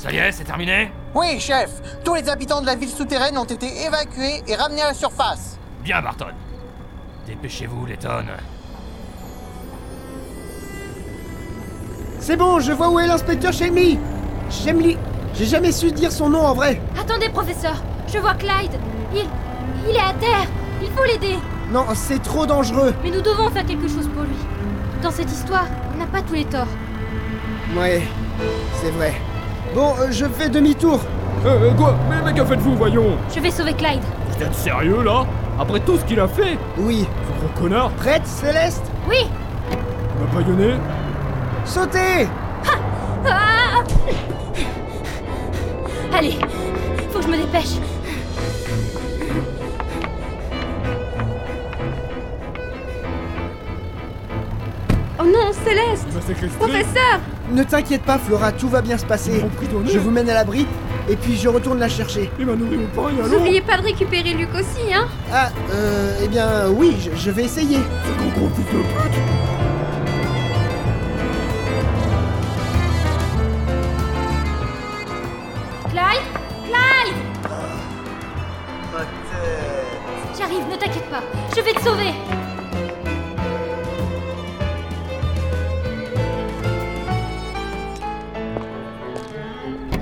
Ça y est, c'est terminé Oui, chef Tous les habitants de la ville souterraine ont été évacués et ramenés à la surface. Bien, Barton. Dépêchez-vous, Letton. C'est bon, je vois où est l'inspecteur Shelmy Shelmy J'ai jamais su dire son nom en vrai Attendez, professeur Je vois Clyde Il. Il est à terre Il faut l'aider Non, c'est trop dangereux Mais nous devons faire quelque chose pour lui. Dans cette histoire, on n'a pas tous les torts. Ouais, c'est vrai. Bon, euh, je fais demi-tour. Euh, quoi Mais, mais que faites-vous, voyons Je vais sauver Clyde. Vous êtes sérieux, là Après tout ce qu'il a fait Oui. Ce gros connard Prête, Céleste Oui m'a baïonné Sautez Ah Allez Faut que je me dépêche Oh non, Céleste m'a séquestré Professeur Ne t'inquiète pas, Flora, tout va bien se passer. Je vous mène à l'abri, et puis je retourne la chercher. Il m'a nourri au pain, et Vous alors n'oubliez pas de récupérer Luc aussi, hein Ah, euh, eh bien, oui, je, je vais essayer. Ce gros gros fils de pute Clyde Clyde J'arrive, ne t'inquiète pas. Je vais te sauver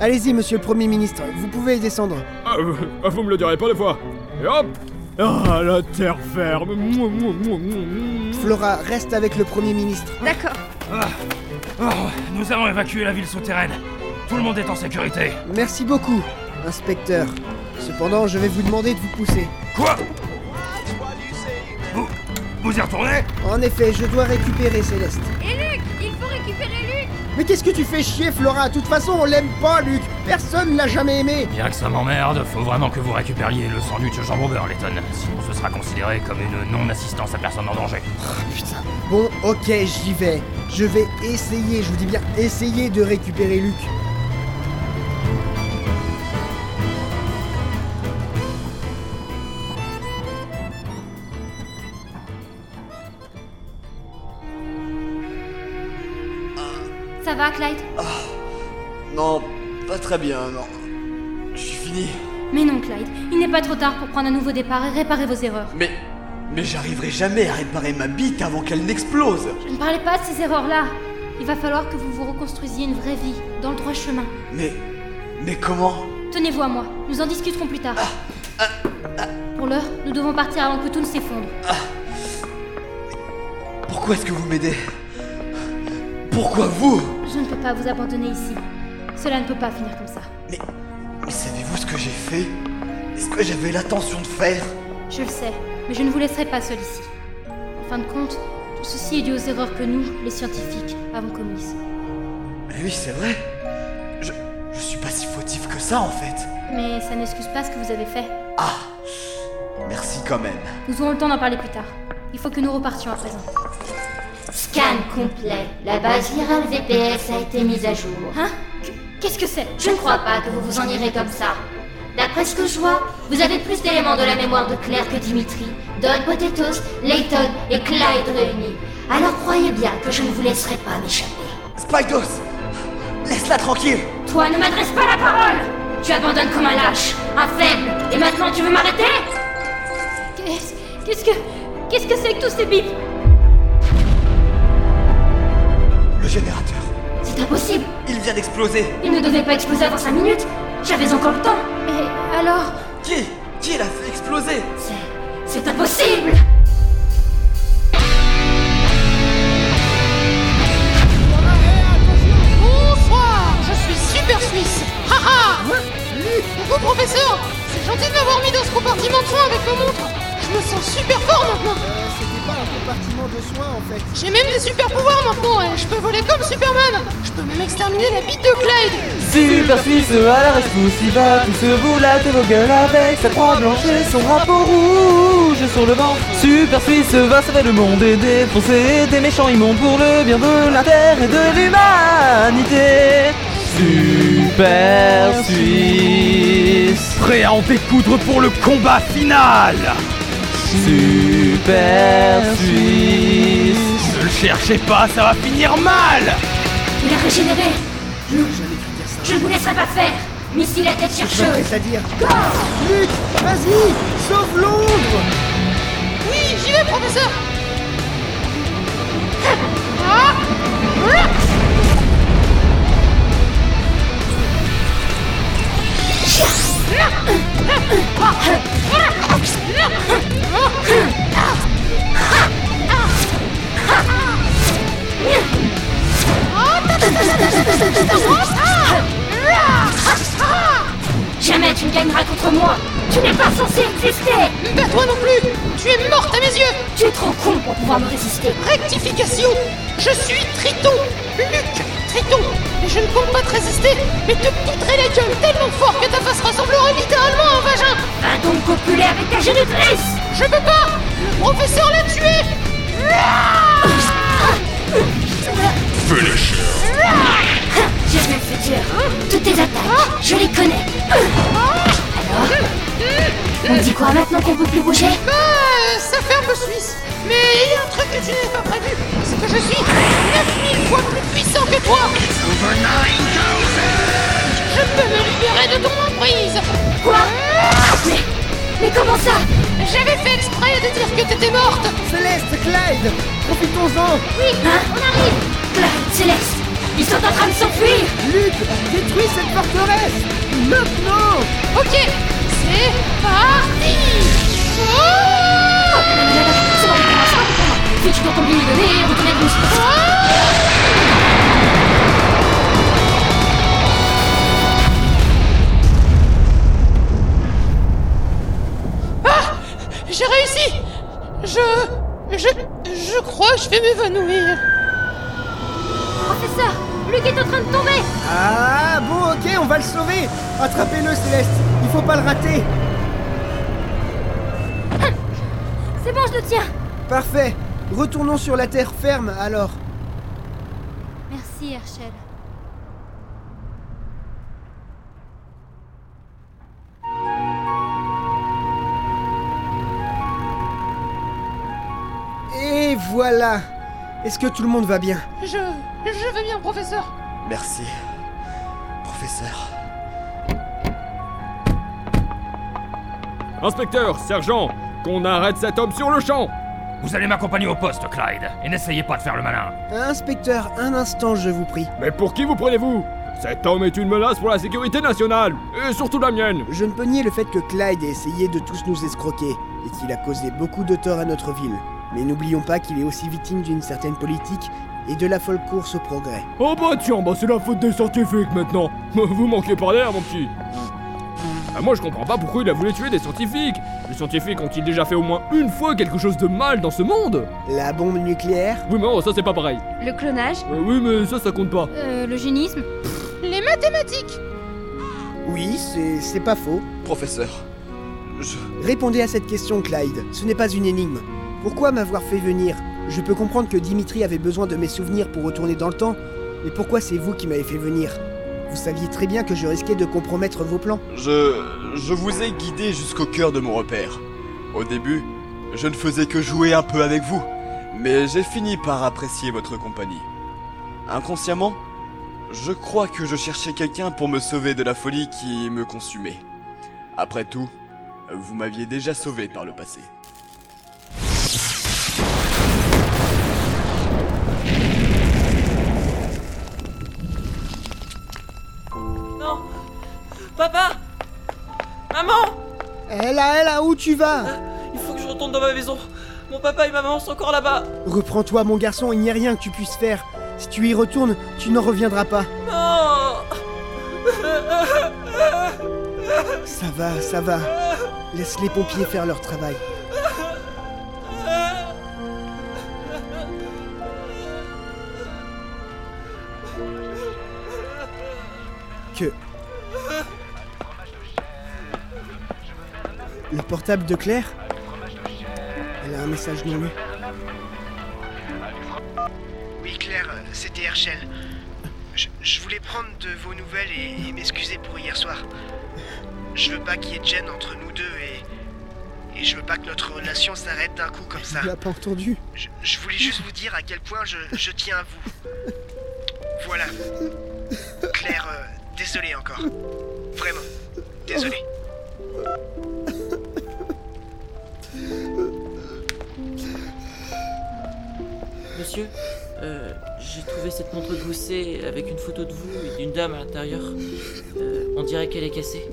Allez-y, monsieur le Premier ministre, vous pouvez descendre. ah, euh, ah, Vous me le direz pas des fois Et hop Ah, la terre ferme. Flora, reste avec le Premier ministre. D'accord. Oh, nous avons évacué la ville souterraine. Tout le monde est en sécurité. Merci beaucoup, inspecteur. Cependant, je vais vous demander de vous pousser. Quoi? Vous. Vous y retournez? En effet, je dois récupérer Céleste. Et Mais qu'est-ce que tu fais chier, Flora? De toute façon, on l'aime pas, Luc. Personne l'a jamais aimé. Bien que ça m'emmerde, faut vraiment que vous récupériez le sandwich jambon beurre, Letton. Sinon ce sera considéré comme une non-assistance à personne en danger. Bon, ok, j'y vais. Je vais essayer, je vous dis bien, essayer de récupérer Luc. Va, Clyde Non, pas très bien, non. Je suis fini. Mais non, Clyde. Il n'est pas trop tard pour prendre un nouveau départ et réparer vos erreurs. Mais. Mais j'arriverai jamais à réparer ma bite avant qu'elle n'explose. Je ne parlais pas de ces erreurs-là. Il va falloir que vous vous reconstruisiez une vraie vie, dans le droit chemin. Mais. Mais comment? Tenez-vous à moi, nous en discuterons plus tard. Pour l'heure, nous devons partir avant que tout ne s'effondre. Pourquoi est-ce que vous m'aidez? Pourquoi vous? Je ne peux pas vous abandonner ici. Cela ne peut pas finir comme ça. Mais. Mais savez-vous ce que j'ai fait? Et ce que j'avais l'intention de faire? Je le sais, mais je ne vous laisserai pas seul ici. En fin de compte, tout ceci est dû aux erreurs que nous, les scientifiques, avons commises. Mais oui, c'est vrai. Je. Je suis pas si fautif que ça en fait. Mais ça n'excuse pas ce que vous avez fait. Ah Merci quand même. Nous aurons le temps d'en parler plus tard. Il faut que nous repartions à présent. Scan complet. La base virale VPS a été mise à jour. Hein? Qu- Qu'est-ce que c'est? Je ne crois pas que vous vous en irez comme ça. D'après ce que je vois, vous avez plus d'éléments de la mémoire de Claire que Dimitri, Don Potatoes, Layton et Clyde réunis. Alors croyez bien que je ne vous laisserai pas m'échapper. Spydos Laisse-la tranquille Toi, ne m'adresse pas la parole Tu abandonnes comme un lâche, un faible, et maintenant tu veux m'arrêter? Qu'est-ce qu'est-ce que. Qu'est-ce que c'est que tous ces bips? Vient d'exploser. Il ne devait pas exploser avant 5 minutes J'avais encore le temps Et alors? Qui? Qui l'a fait exploser? C'est... c'est impossible Bonsoir, je suis Super Suisse. Haha Coucou professeur, c'est gentil de m'avoir mis dans ce compartiment de soins avec ma montre. Je me sens super fort maintenant. C'était pas un compartiment de soins en fait. J'ai même des super pouvoirs maintenant et je peux voler comme Superman. Je peux même exterminer la bite de Clyde. Super Suisse à la rescousse, il va tous vous latter vos gueules avec sa croix blanche et son drapeau rouge sur le ventre. Super Suisse va sauver le monde et défoncer des méchants immondes pour le bien de la terre et de l'humanité. Super Suisse, Prêt à en découdre pour le combat final Super Suisse. Ne le cherchez pas, ça va finir mal. Il a régénéré. Jamais dire ça. Je ne vous laisserai pas faire Missile à tête chercheuse C'est-à-dire Luc, vas-y Sauve Londres. Oui, j'y vais, professeur. Ah Jamais tu ne gagneras contre moi. Tu n'es pas censé exister. Bah toi non plus. Tu es morte à mes yeux. Tu es trop con pour pouvoir me résister. Rectification. Je suis Triton. Luc Triton. Et je ne compte pas te résister, mais te poutrer la gueule tellement fort Je peux me libérer de ton emprise. Quoi mais, mais comment ça J'avais fait exprès de dire que t'étais morte. Céleste, Clyde Profitons-en. Oui, hein, on arrive. Clyde, Céleste, ils sont en train de s'enfuir. Luc, détruis cette forteresse. Maintenant. Ok, c'est parti. Oh nez, m'évanouir. Professeur, Luc est en train de tomber. Ah, bon, ok, on va le sauver. Attrapez-le, Céleste. Il faut pas le rater. C'est bon, je le tiens. Parfait. Retournons sur la terre ferme, alors. Merci, Herschel. Et voilà Est-ce que tout le monde va bien Je, je vais bien, professeur. Merci, professeur. Inspecteur, sergent, qu'on arrête cet homme sur le champ Vous allez m'accompagner au poste, Clyde, et n'essayez pas de faire le malin. Inspecteur, un instant, je vous prie. Mais pour qui vous prenez-vous? Cet homme est une menace pour la sécurité nationale, et surtout la mienne Je ne peux nier le fait que Clyde ait essayé de tous nous escroquer, et qu'il a causé beaucoup de tort à notre ville. Mais n'oublions pas qu'il est aussi victime d'une certaine politique et de la folle course au progrès. Oh bah tiens, bah c'est la faute des scientifiques maintenant Vous manquez pas d'air, mon petit Ah, Moi je comprends pas pourquoi il a voulu tuer des scientifiques Les scientifiques ont-ils déjà fait au moins une fois quelque chose de mal dans ce monde? La bombe nucléaire? Oui mais oh, ça c'est pas pareil Le clonage? Euh, Oui mais ça ça compte pas Euh, l'eugénisme Les mathématiques? Oui, c'est c'est pas faux. Professeur, je... Répondez à cette question, Clyde. Ce n'est pas une énigme. Pourquoi m'avoir fait venir Je peux comprendre que Dimitri avait besoin de mes souvenirs pour retourner dans le temps, mais pourquoi c'est vous qui m'avez fait venir Vous saviez très bien que je risquais de compromettre vos plans. Je... Je vous ai guidé jusqu'au cœur de mon repère. Au début, je ne faisais que jouer un peu avec vous, mais j'ai fini par apprécier votre compagnie. Inconsciemment, je crois que je cherchais quelqu'un pour me sauver de la folie qui me consumait. Après tout, vous m'aviez déjà sauvé par le passé. Papa Maman Elle a, elle a, où tu vas Il faut que je retourne dans ma maison. Mon papa et ma maman sont encore là-bas. Reprends-toi, mon garçon, il n'y a rien que tu puisses faire. Si tu y retournes, tu n'en reviendras pas. Non Ça va, ça va. Laisse les pompiers faire leur travail. Que... Le portable de Claire Elle a un message non lu. Oui, Claire, c'était Herschel. Je, je voulais prendre de vos nouvelles et, et m'excuser pour hier soir. Je veux pas qu'il y ait de gêne entre nous deux et. Et je veux pas que notre relation s'arrête d'un coup comme ça. Tu l'as pas entendu Je, je voulais juste vous dire à quel point je, je tiens à vous. Voilà. Claire, euh, désolé encore. Vraiment, désolé. Monsieur, euh, j'ai trouvé cette montre goussée avec une photo de vous et d'une dame à l'intérieur. Euh, on dirait qu'elle est cassée.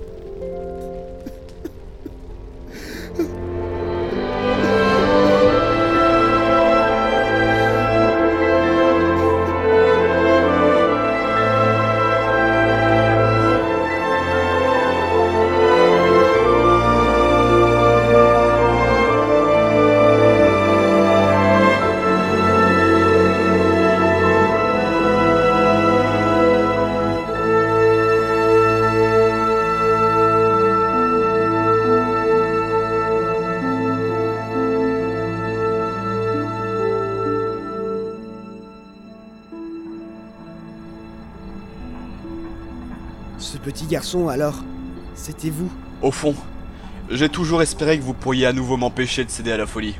Petit garçon, alors, c'était vous Au fond, j'ai toujours espéré que vous pourriez à nouveau m'empêcher de céder à la folie.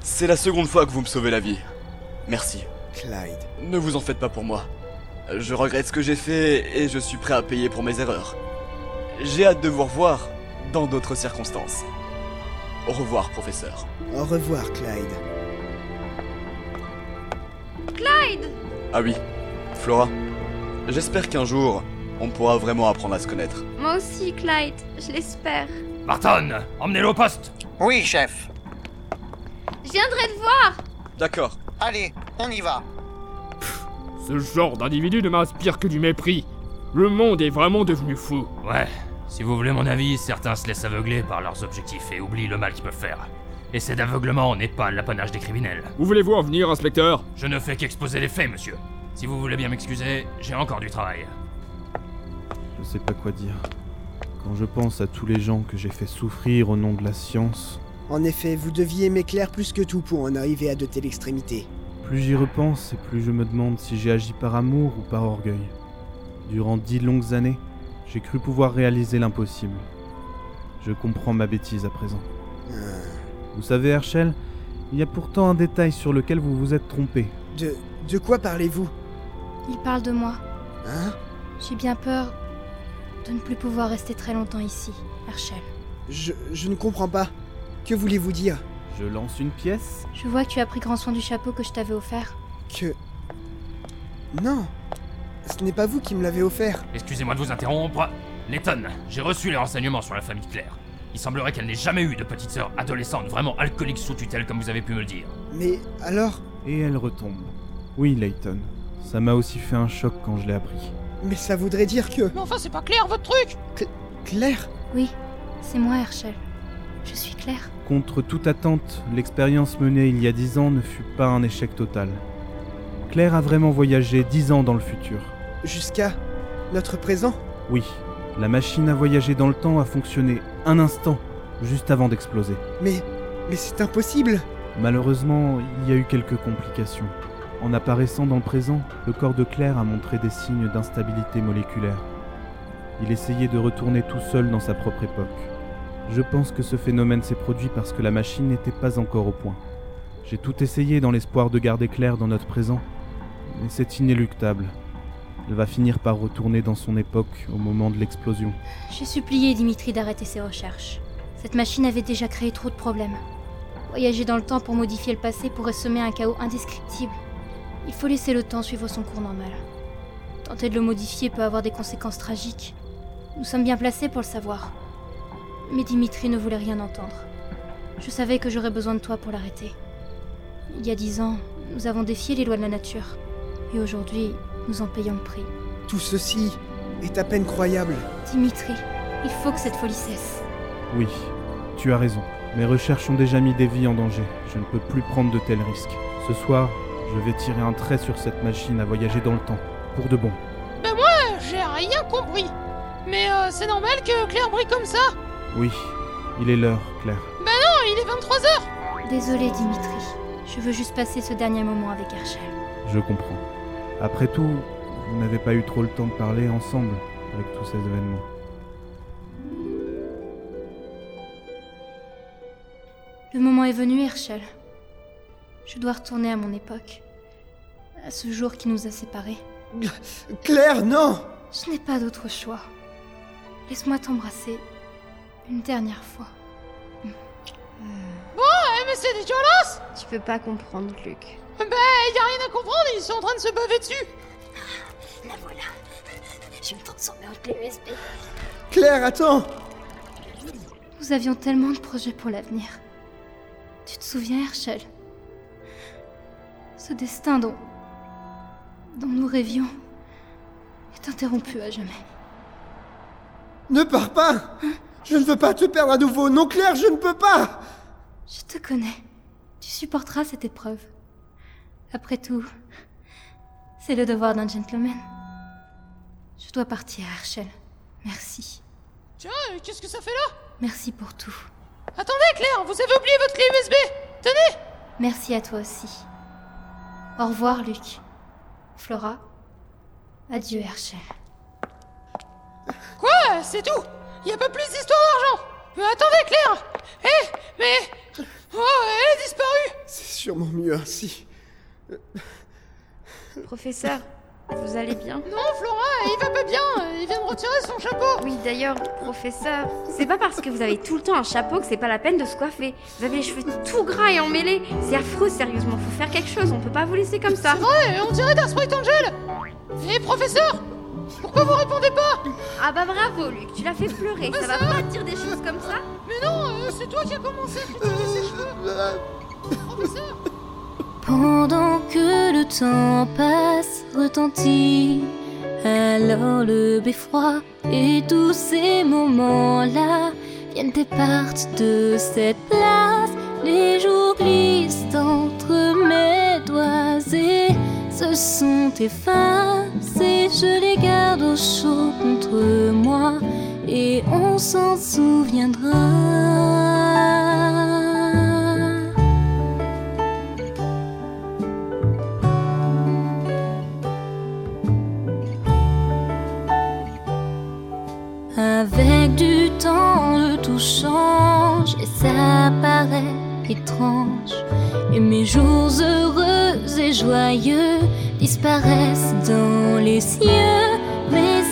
C'est la seconde fois que vous me sauvez la vie. Merci. Clyde. Ne vous en faites pas pour moi. Je regrette ce que j'ai fait et je suis prêt à payer pour mes erreurs. J'ai hâte de vous revoir dans d'autres circonstances. Au revoir, professeur. Au revoir, Clyde. Clyde Ah oui, Flora. J'espère qu'un jour, on pourra vraiment apprendre à se connaître. Moi aussi, Clyde, je l'espère. Barton, emmenez-le au poste Oui, chef. Je viendrai te voir D'accord. Allez, on y va. Ce genre d'individu ne m'inspire que du mépris. Le monde est vraiment devenu fou. Ouais, si vous voulez mon avis, certains se laissent aveugler par leurs objectifs et oublient le mal qu'ils peuvent faire. Et cet aveuglement n'est pas l'apanage des criminels. Où voulez-vous en venir, inspecteur? Je ne fais qu'exposer les faits, monsieur. Si vous voulez bien m'excuser, j'ai encore du travail. Je sais pas quoi dire. Quand je pense à tous les gens que j'ai fait souffrir au nom de la science, En effet, vous deviez aimer Claire plus que tout pour en arriver à de telles extrémités. plus j'y repense et plus je me demande si j'ai agi par amour ou par orgueil. Durant dix longues années, j'ai cru pouvoir réaliser l'impossible. Je comprends ma bêtise à présent. Vous savez, Herschel, il y a pourtant un détail sur lequel vous vous êtes trompé. De. de quoi parlez-vous? Il parle de moi. Hein? J'ai bien peur de ne plus pouvoir rester très longtemps ici, Herschel. je, je ne comprends pas. Que voulez-vous dire? Je lance une pièce Je vois que tu as pris grand soin du chapeau que je t'avais offert. Que. Non Ce n'est pas vous qui me l'avez offert. Excusez-moi de vous interrompre. Letton, j'ai reçu les renseignements sur la famille Claire. Il semblerait qu'elle n'ait jamais eu de petite sœur adolescente vraiment alcoolique sous tutelle comme vous avez pu me le dire. Mais alors? Et elle retombe. Oui, Layton. Ça m'a aussi fait un choc quand je l'ai appris. Mais ça voudrait dire que. Mais enfin, c'est pas clair votre truc Claire Oui, c'est moi, Herschel. Je suis Claire. Contre toute attente, l'expérience menée il y a dix ans ne fut pas un échec total. Claire a vraiment voyagé dix ans dans le futur. Jusqu'à. notre présent Oui, la machine à voyager dans le temps a fonctionné un instant, juste avant d'exploser. Mais. mais c'est impossible Malheureusement, il y a eu quelques complications. En apparaissant dans le présent, le corps de Claire a montré des signes d'instabilité moléculaire. Il essayait de retourner tout seul dans sa propre époque. Je pense que ce phénomène s'est produit parce que la machine n'était pas encore au point. J'ai tout essayé dans l'espoir de garder Claire dans notre présent, mais c'est inéluctable. Elle va finir par retourner dans son époque au moment de l'explosion. J'ai supplié Dimitri d'arrêter ses recherches. Cette machine avait déjà créé trop de problèmes. Voyager dans le temps pour modifier le passé pourrait semer un chaos indescriptible. Il faut laisser le temps suivre son cours normal. Tenter de le modifier peut avoir des conséquences tragiques. Nous sommes bien placés pour le savoir. Mais Dimitri ne voulait rien entendre. Je savais que j'aurais besoin de toi pour l'arrêter. Il y a dix ans, nous avons défié les lois de la nature. Et aujourd'hui, nous en payons le prix. Tout ceci est à peine croyable. Dimitri, il faut que cette folie cesse. Oui, tu as raison. Mes recherches ont déjà mis des vies en danger. Je ne peux plus prendre de tels risques. Ce soir, je vais tirer un trait sur cette machine à voyager dans le temps. Pour de bon. Ben moi, j'ai rien compris. Mais euh, c'est normal que Claire brille comme ça Oui, il est l'heure, Claire. Ben non, il est 23h Désolé, Dimitri. Je veux juste passer ce dernier moment avec Herschel. Je comprends. Après tout, vous n'avez pas eu trop le temps de parler ensemble avec tous ces événements. Le moment est venu, Herschel. Je dois retourner à mon époque. À ce jour qui nous a séparés. Claire, non Je n'ai pas d'autre choix. Laisse-moi t'embrasser une dernière fois. Bon, eh, mais c'est dégueulasse Tu peux pas comprendre, Luc. Bah, y a rien à comprendre, ils sont en train de se baver dessus La voilà. Je vais me transformer en clé USB. Claire, attends Nous avions tellement de projets pour l'avenir. Tu te souviens, Herschel? Ce destin dont. dont nous rêvions est interrompu à jamais. Ne pars pas Je ne veux pas te perdre à nouveau, non Claire, je ne peux pas Je te connais. Tu supporteras cette épreuve. Après tout, c'est le devoir d'un gentleman. Je dois partir, Herschel. Merci. Tiens, qu'est-ce que ça fait là? Merci pour tout. Attendez, Claire, vous avez oublié votre clé USB Tenez Merci à toi aussi. Au revoir, Luc. Flora. Adieu, Herschel. Quoi? C'est tout? Y a pas plus d'histoire d'argent Mais attendez, Claire Eh Mais... Oh, elle est disparue C'est sûrement mieux ainsi. Professeur, vous allez bien? Non, Flora, il va pas bien. Il vient de retirer son chapeau. Oui, d'ailleurs, professeur, c'est pas parce que vous avez tout le temps un chapeau que c'est pas la peine de se coiffer. Vous avez les cheveux tout gras et emmêlés. C'est affreux, sérieusement. Faut faire quelque chose, on peut pas vous laisser comme ça. C'est vrai, on dirait Dark Sprite Angel. Eh, professeur Pourquoi vous répondez pas? Ah bah bravo, Luc, tu l'as fait pleurer. Ça va pas dire des choses comme ça. Mais non, euh, c'est toi qui as commencé à critiquer ses cheveux. Professeur. Pendant que le temps passe, retentit alors le beffroi et tous ces moments-là viennent et partent de cette place. Les jours glissent entre mes doigts et se sont effacés. Je les garde au chaud contre moi et on s'en souviendra. Avec du temps, le tout change et ça paraît étrange. Et mes jours heureux et joyeux disparaissent dans les cieux. Mais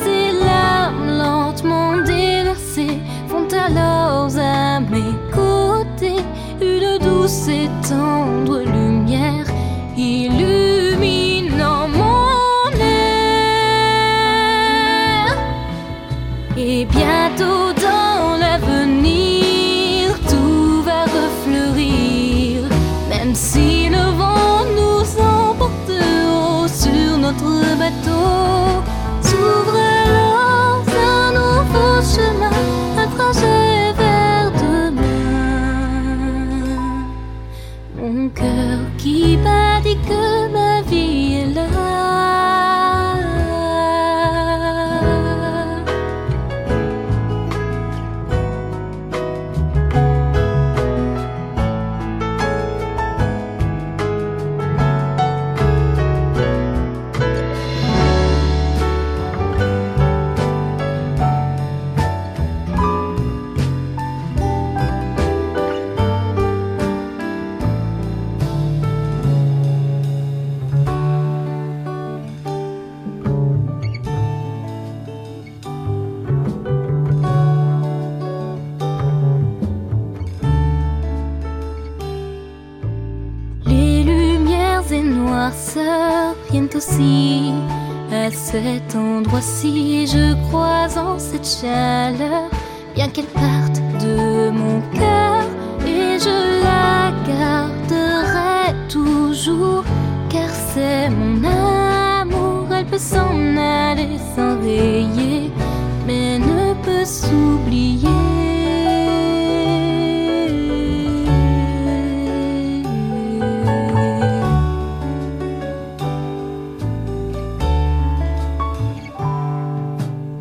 en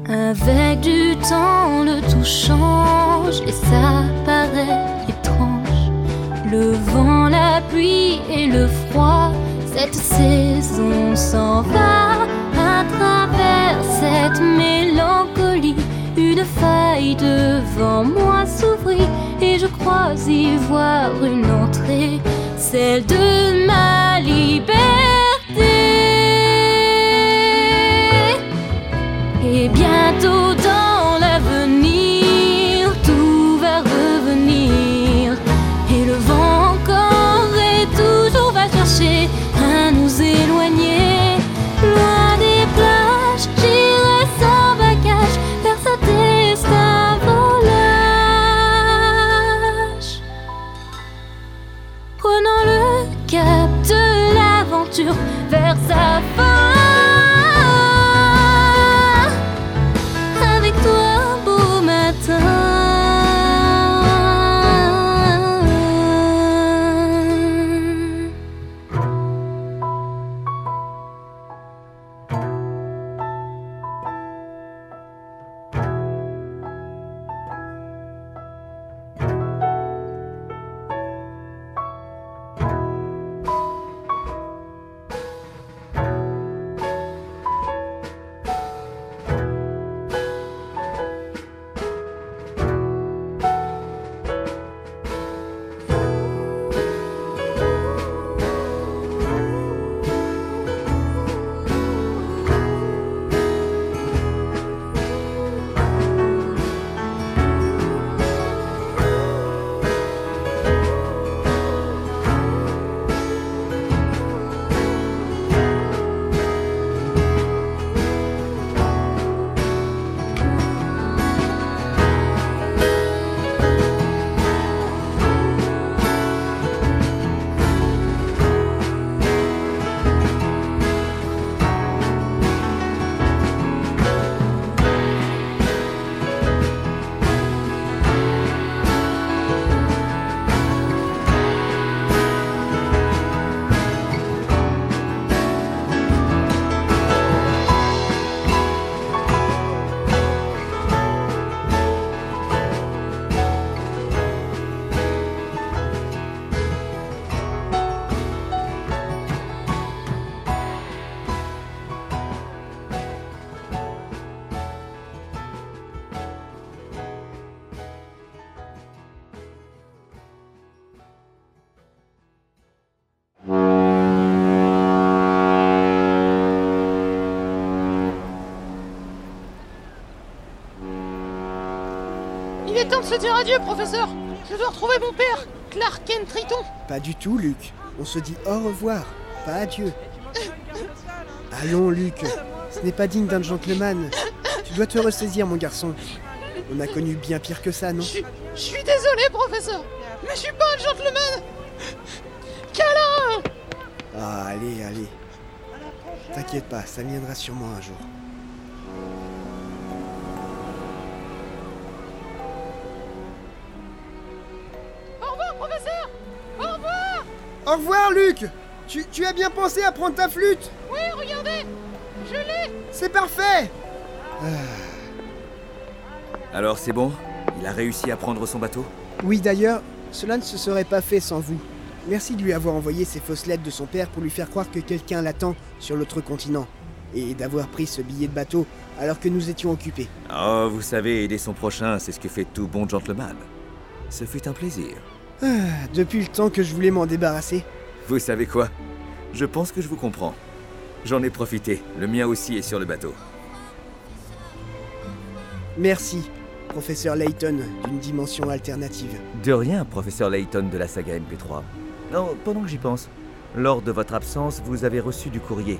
Avec du temps, le tout change et ça paraît étrange. Le vent, la pluie et le froid, cette saison s'en va à travers cette mélancolie. Une faille devant moi s'ouvrit et je crois y voir une entrée, celle de ma liberté. et bientôt est temps de se dire adieu, professeur. Je dois retrouver mon père, Clark Kent Triton. Pas du tout, Luc. On se dit au revoir, pas adieu. Allons, Luc. Ce n'est pas digne d'un gentleman. Tu dois te ressaisir, mon garçon. On a connu bien pire que ça, non Je suis désolé, professeur, mais je suis pas un gentleman. Câlin Ah, allez, allez. T'inquiète pas, ça viendra sûrement un jour. Au revoir, Luc tu, tu as bien pensé à prendre ta flûte Oui, regardez Je l'ai C'est parfait Alors c'est bon? Il a réussi à prendre son bateau? Oui, d'ailleurs, cela ne se serait pas fait sans vous. Merci de lui avoir envoyé ces fausses lettres de son père pour lui faire croire que quelqu'un l'attend sur l'autre continent. Et d'avoir pris ce billet de bateau alors que nous étions occupés. Oh, vous savez, aider son prochain, c'est ce que fait tout bon gentleman. Ce fut un plaisir. Ah, depuis le temps que je voulais m'en débarrasser. Vous savez quoi? Je pense que je vous comprends. J'en ai profité. Le mien aussi est sur le bateau. Merci, professeur Layton, d'une dimension alternative. De rien, professeur Layton de la saga MP3. Non, pendant que j'y pense, lors de votre absence, vous avez reçu du courrier.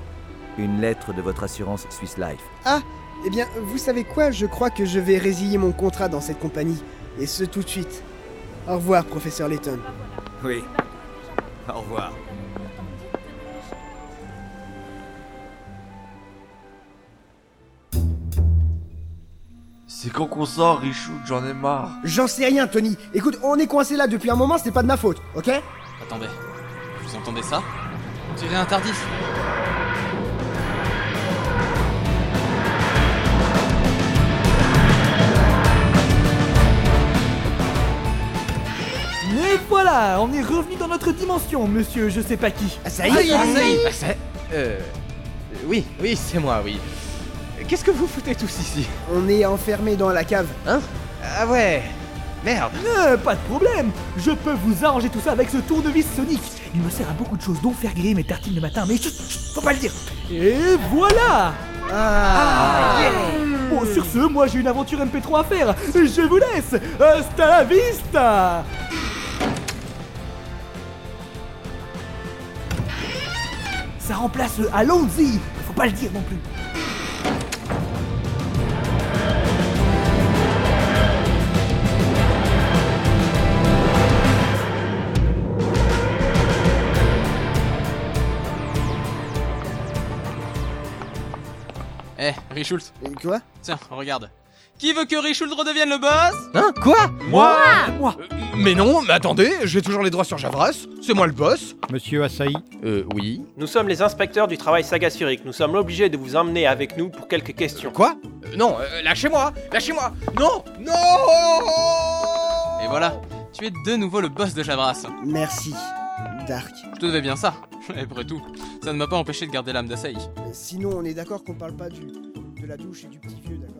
Une lettre de votre assurance Swiss Life. Ah, eh bien, vous savez quoi? Je crois que je vais résilier mon contrat dans cette compagnie. Et ce tout de suite. Au revoir, professeur Layton. Oui. Au revoir. C'est quand qu'on sort, Richoud, j'en ai marre. J'en sais rien, Tony. Écoute, on est coincé là depuis un moment, c'est pas de ma faute, ok? Attendez, vous entendez ça? On dirait un tardif. Mais voilà, on est revenu dans notre dimension, monsieur je sais pas qui. Ah, ça Ah, ça y est Ah, c'est- Euh... Oui, oui, c'est moi, oui. Qu'est-ce que vous foutez tous ici? On est enfermé dans la cave. Hein? Ah ouais Merde Euh, pas de problème, je peux vous arranger tout ça avec ce tournevis sonique. Il me sert à beaucoup de choses, dont faire griller mes tartines le matin, mais chut, chut, faut pas le dire. Et voilà Ah, Bon, sur ce, moi j'ai une aventure MP3 à faire. Je vous laisse. Hasta la vista ça remplace le Allons-y Faut pas le dire non plus Eh, hey, Richult. Quoi? Tiens, regarde. Qui veut que Richult redevienne le boss? Hein? Quoi? Moi Moi Mais non, mais attendez, j'ai toujours les droits sur Javras, c'est moi le boss. Monsieur Asahi Euh, oui. Nous sommes les inspecteurs du travail sagasphérique. Nous sommes obligés de vous emmener avec nous pour quelques questions. Quoi? Euh, Non, euh, lâchez-moi Lâchez-moi Non Non Et voilà, tu es de nouveau le boss de Javras. Merci, Dark. Je te devais bien ça. Et après tout, ça ne m'a pas empêché de garder l'âme d'Asahi. Mais Sinon, on est d'accord qu'on parle pas du, de la douche et du petit vieux, d'accord?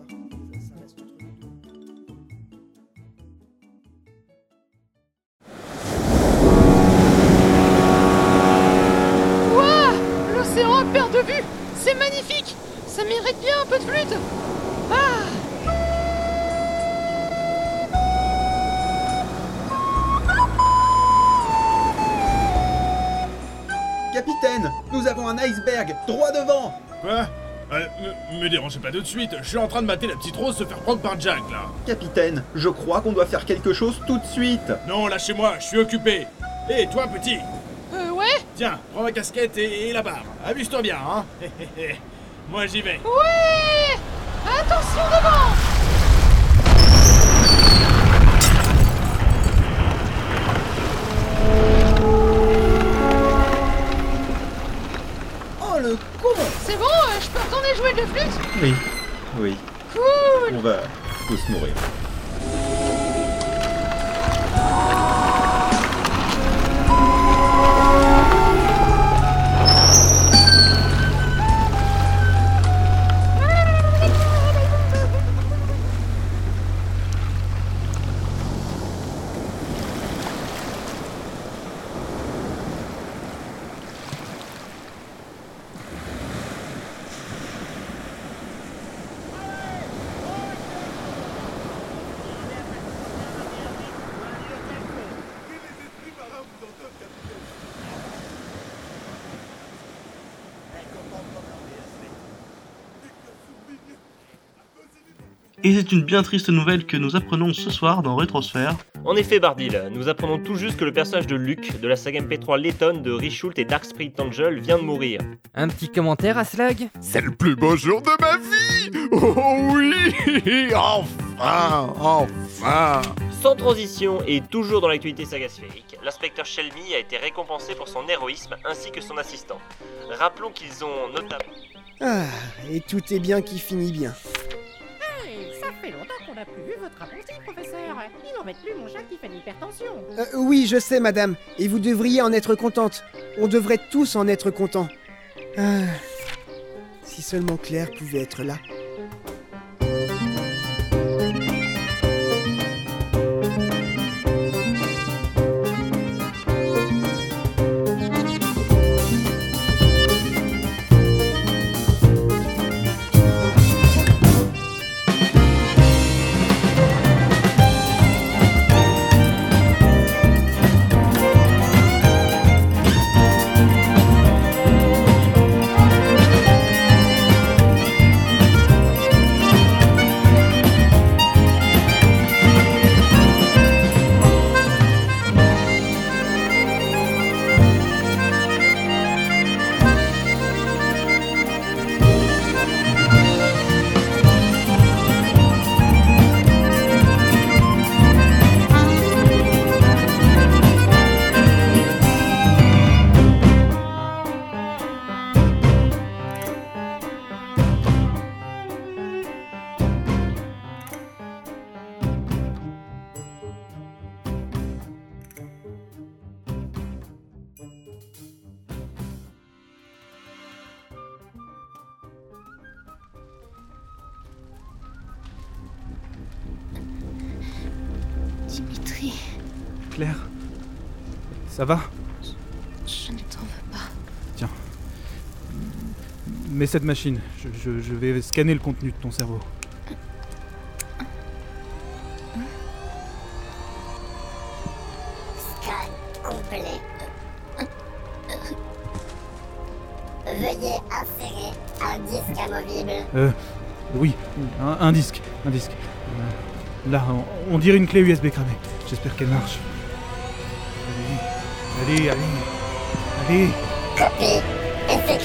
L'océan à perte de vue. C'est magnifique. Ça mérite bien un peu de flûte. Ah. Capitaine, nous avons un iceberg droit devant. Quoi? Euh, me, me dérangez pas tout de suite, je suis en train de mater la petite rose se faire prendre par Jack là. Capitaine, je crois qu'on doit faire quelque chose tout de suite. Non, lâchez-moi, je suis occupé. Hé, toi petit. Euh, ouais Tiens, prends ma casquette et, et la barre. Amuse-toi bien, hein Moi j'y vais. Ouais Attention devant Oh le con C'est bon, euh, je peux retourner jouer de la flûte Oui, oui, Cool on va tous mourir. Et c'est une bien triste nouvelle que nous apprenons ce soir dans Rétrosphère. En effet, Bardil, nous apprenons tout juste que le personnage de Luke de la saga MP3 Letton de Richult et Dark Spirit Angel vient de mourir. Un petit commentaire à Slag C'est le plus beau jour de ma vie Oh oui Enfin Enfin Sans transition et toujours dans l'actualité sagasphérique, l'inspecteur Shelby a été récompensé pour son héroïsme ainsi que son assistant. Rappelons qu'ils ont notamment... Ah, et tout est bien qui finit bien. Fait longtemps qu'on n'a plus vu votre apprenti, professeur. Il n'embête plus mon chat qui fait l'hypertension. Euh, oui, je sais, madame, et vous devriez en être contente. On devrait tous en être contents. Ah, si seulement Claire pouvait être là. Ça va je ne t'en veux pas. Tiens. Mets cette machine. Je, je- je vais scanner le contenu de ton cerveau. Scan complet. Veuillez insérer un disque amovible. Euh. Oui, un, un disque. Un disque. Euh, là, on, on dirait une clé USB cramée. J'espère qu'elle marche. Allez, allez, allez. Allez. Copie